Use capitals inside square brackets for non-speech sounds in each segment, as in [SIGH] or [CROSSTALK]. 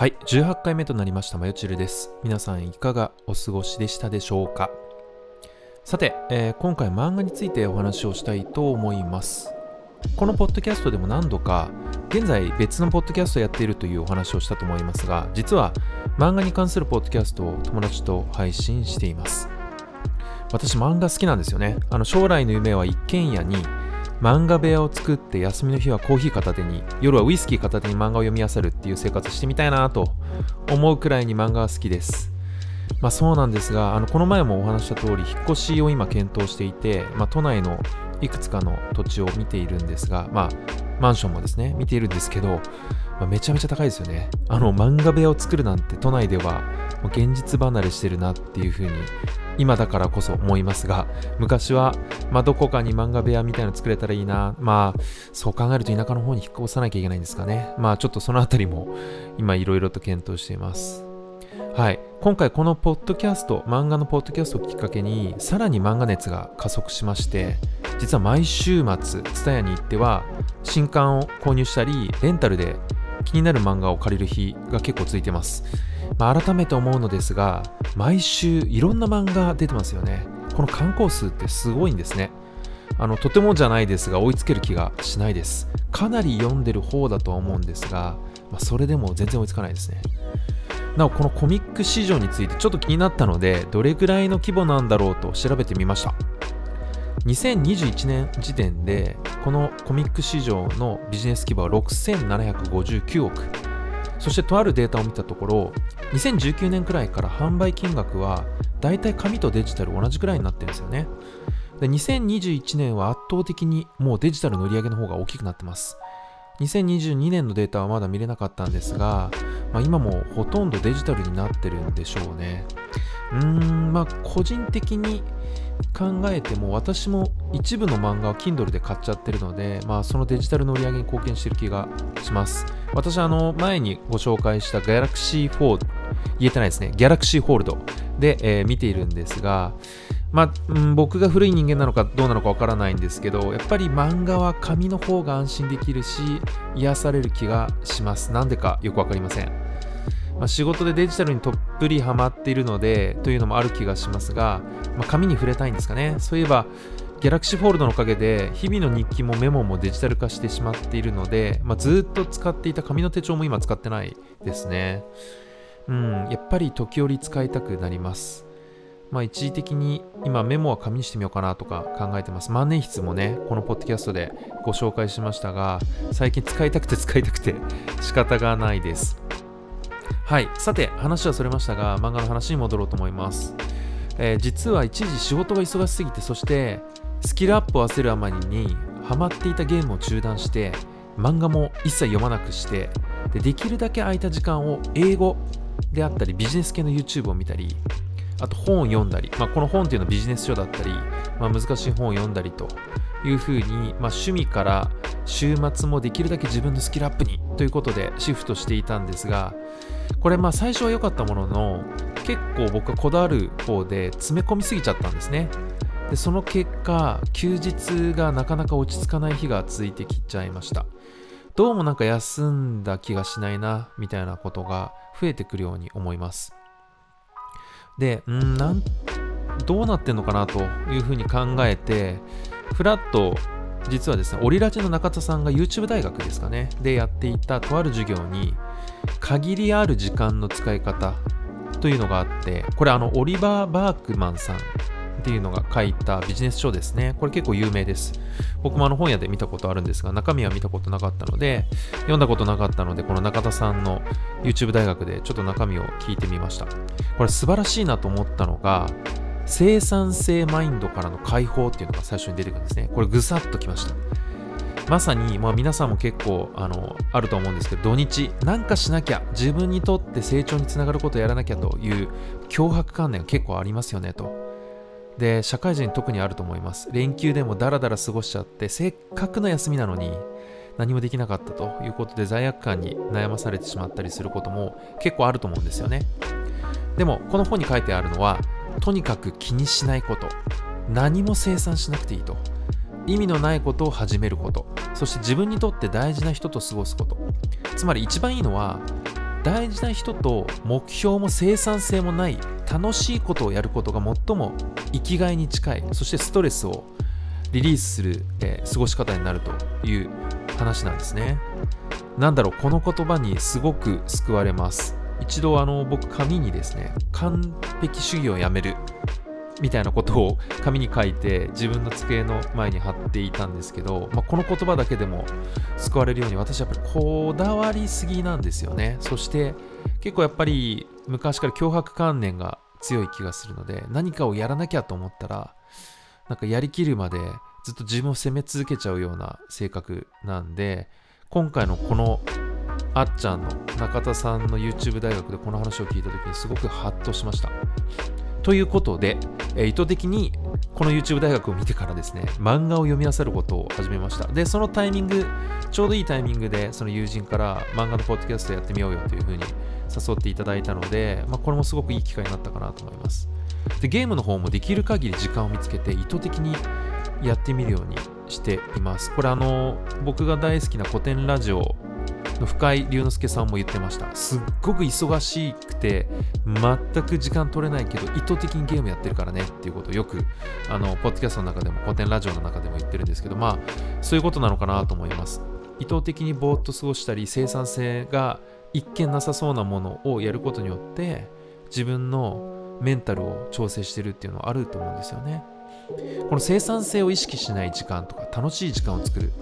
はい、18回目となりましたまよちるです。皆さんいかがお過ごしでしたでしょうか？さて、えー今回漫画についてお話をしたいと思います。このポッドキャストでも何度か、現在別のポッドキャストをやっているというお話をしたと思いますが、実は漫画に関するポッドキャストを友達と配信しています。私漫画好きなんですよね。あの将来の夢は一軒家に漫画部屋を作って休みの日はコーヒー片手に夜はウイスキー片手に漫画を読み漁るっていう生活してみたいなと思うくらいに漫画は好きです。まあそうなんですがあのこの前もお話した通り引っ越しを今検討していて、まあ、都内のいくつかの土地を見ているんですがまあマンションもですね見ているんですけど、まあめちゃめちゃ高いですよね。あの漫画部屋を作るなんて都内では現実離れしてるなっていうふうに今だからこそ思いますが昔は、まあ、どこかに漫画部屋みたいなの作れたらいいな。まあそう考えると田舎の方に引っ越さなきゃいけないんですかね。まあちょっとそのあたりも今いろいろと検討しています。はい。今回このポッドキャスト漫画のポッドキャストをきっかけにさらに漫画熱が加速しまして実は毎週末 TSUTAYA に行っては新刊を購入したりレンタルで気になる漫画を借りる日が結構ついてます。まあ、改めて思うのですが毎週いろんな漫画出てますよね。この観光数ってすごいんですね。あのとてもじゃないですが追いつける気がしないです。かなり読んでる方だとは思うんですが、まあ、それでも全然追いつかないですね。なおこのコミック市場についてちょっと気になったのでどれぐらいの規模なんだろうと調べてみました。2021年時点でこのコミック市場のビジネス規模は6759億。そしてとあるデータを見たところ2019年くらいから販売金額はだいたい紙とデジタル同じくらいになってるんですよね。で2021年は圧倒的にもうデジタルの売り上げの方が大きくなってます。2022年のデータはまだ見れなかったんですが、まあ、今もほとんどデジタルになってるんでしょうね。うーんまあ個人的に考えても私も一部の漫画を Kindle で買っちゃってるので、まあ、そのデジタルの売り上げに貢献してる気がします。私あの前にご紹介した Galaxy Fold 言えてないですね。Galaxy Fold で、えー見ているんですがまあ、うん僕が古い人間なのかどうなのかわからないんですけどやっぱり漫画は紙の方が安心できるし癒される気がします。なんでかよくわかりません。まあ、仕事でデジタルにとっぷりハマっているのでというのもある気がしますが、まあ、紙に触れたいんですかね。そういえば Galaxy Fold のおかげで日々の日記もメモもデジタル化してしまっているので、まあ、ずっと使っていた紙の手帳も今使ってないですね。うんやっぱり時折使いたくなります。まあ一時的に今メモは紙にしてみようかなとか考えてます。万年筆もねこのポッドキャストでご紹介しましたが最近使いたくて使いたくて仕方がないです。はい、さて話はそれましたが漫画の話に戻ろうと思います、えー実は一時仕事が忙しすぎてそしてスキルアップを焦るあまりにハマっていたゲームを中断して漫画も一切読まなくしてでできるだけ空いた時間を英語であったりビジネス系の YouTube を見たりあと本を読んだり、まあ、この本っていうのはビジネス書だったり、まあ、難しい本を読んだりというふうに、まあ、趣味から週末もできるだけ自分のスキルアップにということでシフトしていたんですがこれまあ最初は良かったものの結構僕はこだわる方で詰め込みすぎちゃったんですね。でその結果休日がなかなか落ち着かない日が続いてきちゃいました。どうもなんか休んだ気がしないなみたいなことが増えてくるように思います。でんなんどうなってんのかなというふうに考えてフラッと実はですねオリラジの中田さんが YouTube 大学ですかねでやっていたとある授業に限りある時間の使い方というのがあってこれあのオリバー・バークマンさんっていうのが書いたビジネス書ですね。これ結構有名です。僕もあの本屋で見たことあるんですが中身は見たことなかったので読んだことなかったのでこの中田さんの YouTube 大学でちょっと中身を聞いてみました。これ素晴らしいなと思ったのが生産性マインドからの解放っていうのが最初に出てくるんですね。これぐさっときました。まさに、まあ、皆さんも結構あのあると思うんですけど土日なんかしなきゃ自分にとって成長につながることをやらなきゃという脅迫観念が結構ありますよねと。で社会人特にあると思います。連休でもダラダラ過ごしちゃってせっかくの休みなのに何もできなかったということで罪悪感に悩まされてしまったりすることも結構あると思うんですよね。でもこの本に書いてあるのはとにかく気にしないこと。何も生産しなくていいと。意味のないことを始めること。そして自分にとって大事な人と過ごすこと。つまり一番いいのは大事な人と目標も生産性もない楽しいことをやることが最も生きがいに近い。そしてストレスをリリースする、えー、過ごし方になるという話なんですね。なんだろうこの言葉にすごく救われます。一度あの僕紙にですね完璧主義をやめるみたいなことを [LAUGHS] 紙に書いて自分の机の前に貼っていたんですけど、まあ、この言葉だけでも救われるように私はやっぱりこだわりすぎなんですよね。そして結構やっぱり昔から脅迫観念が強い気がするので何かをやらなきゃと思ったらなんかやりきるまでずっと自分を責め続けちゃうような性格なんで今回のこのあっちゃんの中田さんの YouTube 大学でこの話を聞いた時にすごくハッとしましたということで、えー、意図的にこの YouTube 大学を見てからですね、漫画を読み漁ることを始めました。で、そのタイミング、ちょうどいいタイミングで、その友人から漫画のポッドキャストやってみようよというふうに誘っていただいたので、まあ、これもすごくいい機会になったかなと思います。で、ゲームの方もできる限り時間を見つけて、意図的にやってみるようにしています。これあの、僕が大好きな古典ラジオの深井龍之介さんも言ってました。すっごく忙しくて全く時間取れないけど意図的にゲームやってるからねっていうことをよくあのポッドキャストの中でも古典ラジオの中でも言ってるんですけどまあそういうことなのかなと思います。意図的にぼーっと過ごしたり生産性が一見なさそうなものをやることによって自分のメンタルを調整してるっていうのはあると思うんですよね。この生産性を意識しない時間とか楽しい時間を作る。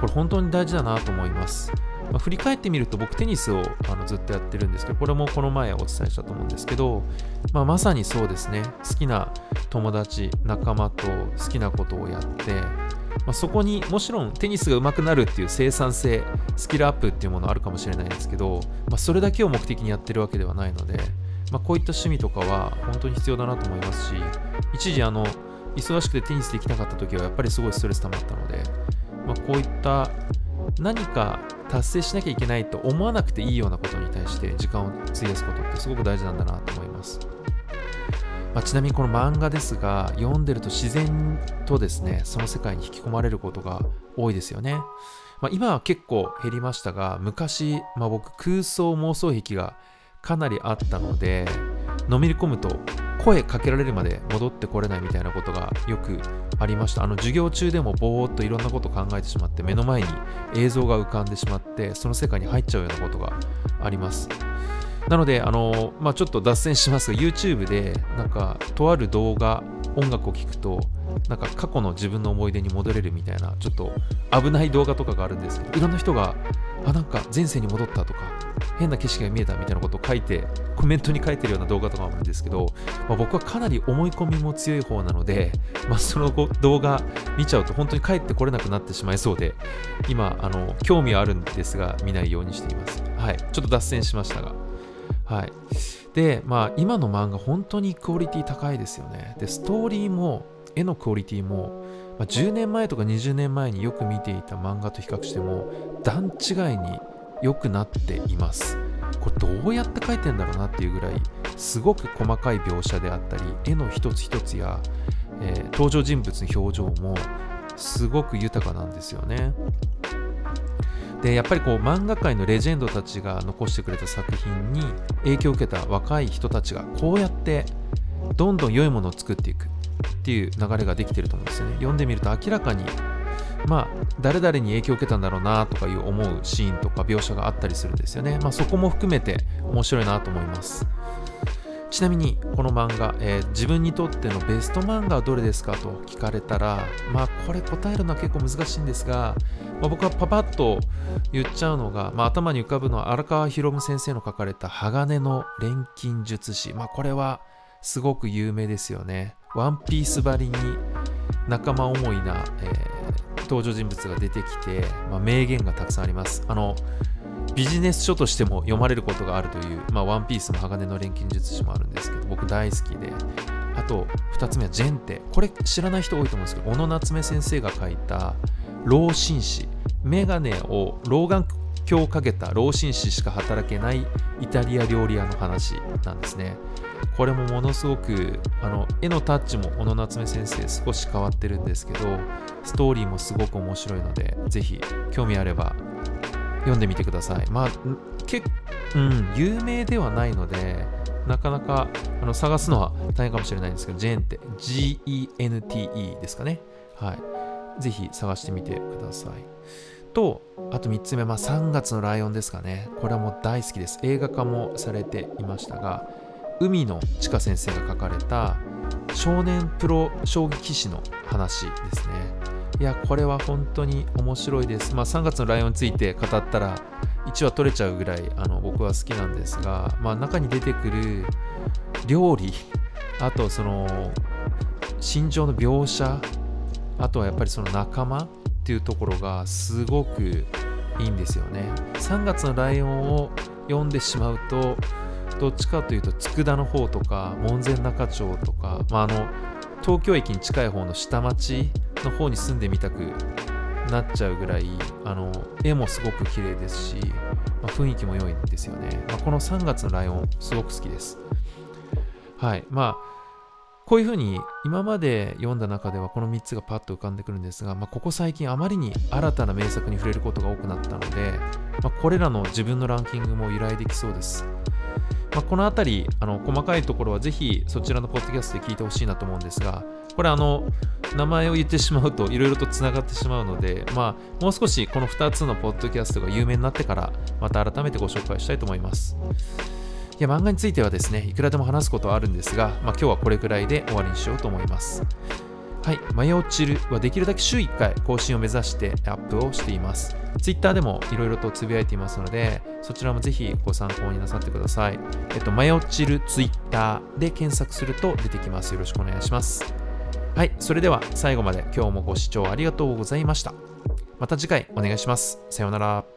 これ本当に大事だなと思います。まあ、振り返ってみると僕テニスをあのずっとやってるんですけどこれもこの前お伝えしたと思うんですけど、まあ、まさにそうですね。好きな友達仲間と好きなことをやってまあ、そこにもちろんテニスが上手くなるっていう生産性スキルアップっていうものあるかもしれないですけど、まあ、それだけを目的にやってるわけではないので、まあ、こういった趣味とかは本当に必要だなと思いますし一時あの忙しくてテニスできなかった時はやっぱりすごいストレス溜まったので、まあ、こういった何か達成しなきゃいけないと思わなくていいようなことに対して時間を費やすことってすごく大事なんだなと思います。まあ、ちなみにこの漫画ですが読んでると自然とですねその世界に引き込まれることが多いですよね。まあ、今は結構減りましたが昔、まあ、僕空想妄想癖がかなりあったのでのめり込むと声かけられるまで戻ってこれないみたいなことがよくありました。あの授業中でもぼーっといろんなこと考えてしまって目の前に映像が浮かんでしまってその世界に入っちゃうようなことがあります。なのであの、まあ、ちょっと脱線しますが YouTube でなんかとある動画音楽を聴くとなんか過去の自分の思い出に戻れるみたいなちょっと危ない動画とかがあるんですけどいろんな人があなんか前世に戻ったとか変な景色が見えたみたいなことを書いてコメントに書いてるような動画とかもあるんですけど、まあ、僕はかなり思い込みも強い方なので、まあ、その動画見ちゃうと本当に帰ってこれなくなってしまいそうで今あの興味はあるんですが見ないようにしています。はい。ちょっと脱線しましたが。はい。でまあ今の漫画本当にクオリティ高いですよね。でストーリーも絵のクオリティも、まあ、10年前とか20年前によく見ていた漫画と比較しても段違いに良くなっています。これどうやって描いてんだろうなっていうぐらいすごく細かい描写であったり絵の一つ一つや、えー、登場人物の表情もすごく豊かなんですよね。でやっぱりこう漫画界のレジェンドたちが残してくれた作品に影響を受けた若い人たちがこうやってどんどん良いものを作っていく。っていう流れができてると思うんですよね。読んでみると明らかにまあ誰々に影響を受けたんだろうなとかいう思うシーンとか描写があったりするんですよね。まあそこも含めて面白いなと思います。ちなみにこの漫画、えー、自分にとってのベスト漫画はどれですかと聞かれたらまあこれ答えるのは結構難しいんですが、まあ、僕はパパッと言っちゃうのが、まあ、頭に浮かぶのは荒川博夢先生の書かれた鋼の錬金術師。まあこれはすごく有名ですよね。ワンピースばりに仲間思いな、えー、登場人物が出てきて、まあ、名言がたくさんありますあのビジネス書としても読まれることがあるという、まあ、ワンピースも鋼の錬金術師もあるんですけど、僕大好きで、あと2つ目はジェンテ。これ知らない人多いと思うんですけど、小野夏目先生が書いた老紳士。メガネを老眼鏡をかけた老紳士しか働けないイタリア料理屋の話なんですね。これもものすごくあの絵のタッチも小野夏目先生少し変わってるんですけどストーリーもすごく面白いのでぜひ興味あれば読んでみてください。まあ、結うん、有名ではないので、なかなかあの探すのは大変かもしれないんですけど、ジェンテ、G-E-N-T-E ですかね。はい。ぜひ探してみてください。と、あと3つ目、まあ、3月のライオンですかね。これはもう大好きです。映画化もされていましたが、海野千佳先生が書かれた少年プロ将棋棋士の話ですね。いや、これは本当に面白いです。まあ、3月のライオンについて語ったら、1話取れちゃうぐらいあの僕は好きなんですが、まあ、中に出てくる料理、あとその心情の描写、あとはやっぱりその仲間っていうところがすごくいいんですよね。3月のライオンを読んでしまうと、どっちかというと佃の方とか門前仲町とか、まあ、あの東京駅に近い方の下町の方に住んでみたくなっちゃうぐらいあの絵もすごく綺麗ですし、まあ、雰囲気も良いんですよね、まあ、この3月のライオンすごく好きです。はい。まあこういうふうに今まで読んだ中ではこの3つがパッと浮かんでくるんですが、まあ、ここ最近あまりに新たな名作に触れることが多くなったので、まあ、これらの自分のランキングも由来できそうです。まあ、このあたりあの細かいところはぜひそちらのポッドキャストで聞いてほしいなと思うんですがこれあの名前を言ってしまうといろいろとつながってしまうので、まあ、もう少しこの2つのポッドキャストが有名になってからまた改めてご紹介したいと思います。いや漫画についてはですねいくらでも話すことはあるんですが、まあ、今日はこれくらいで終わりにしようと思います。はい、マヨチルはできるだけ週1回更新を目指してアップをしています。Twitter でもいろいろとつぶやいていますので、そちらもぜひご参考になさってください。えっと、マヨチル Twitter で検索すると出てきます。よろしくお願いします。はい、それでは最後まで今日もご視聴ありがとうございました。また次回お願いします。さようなら。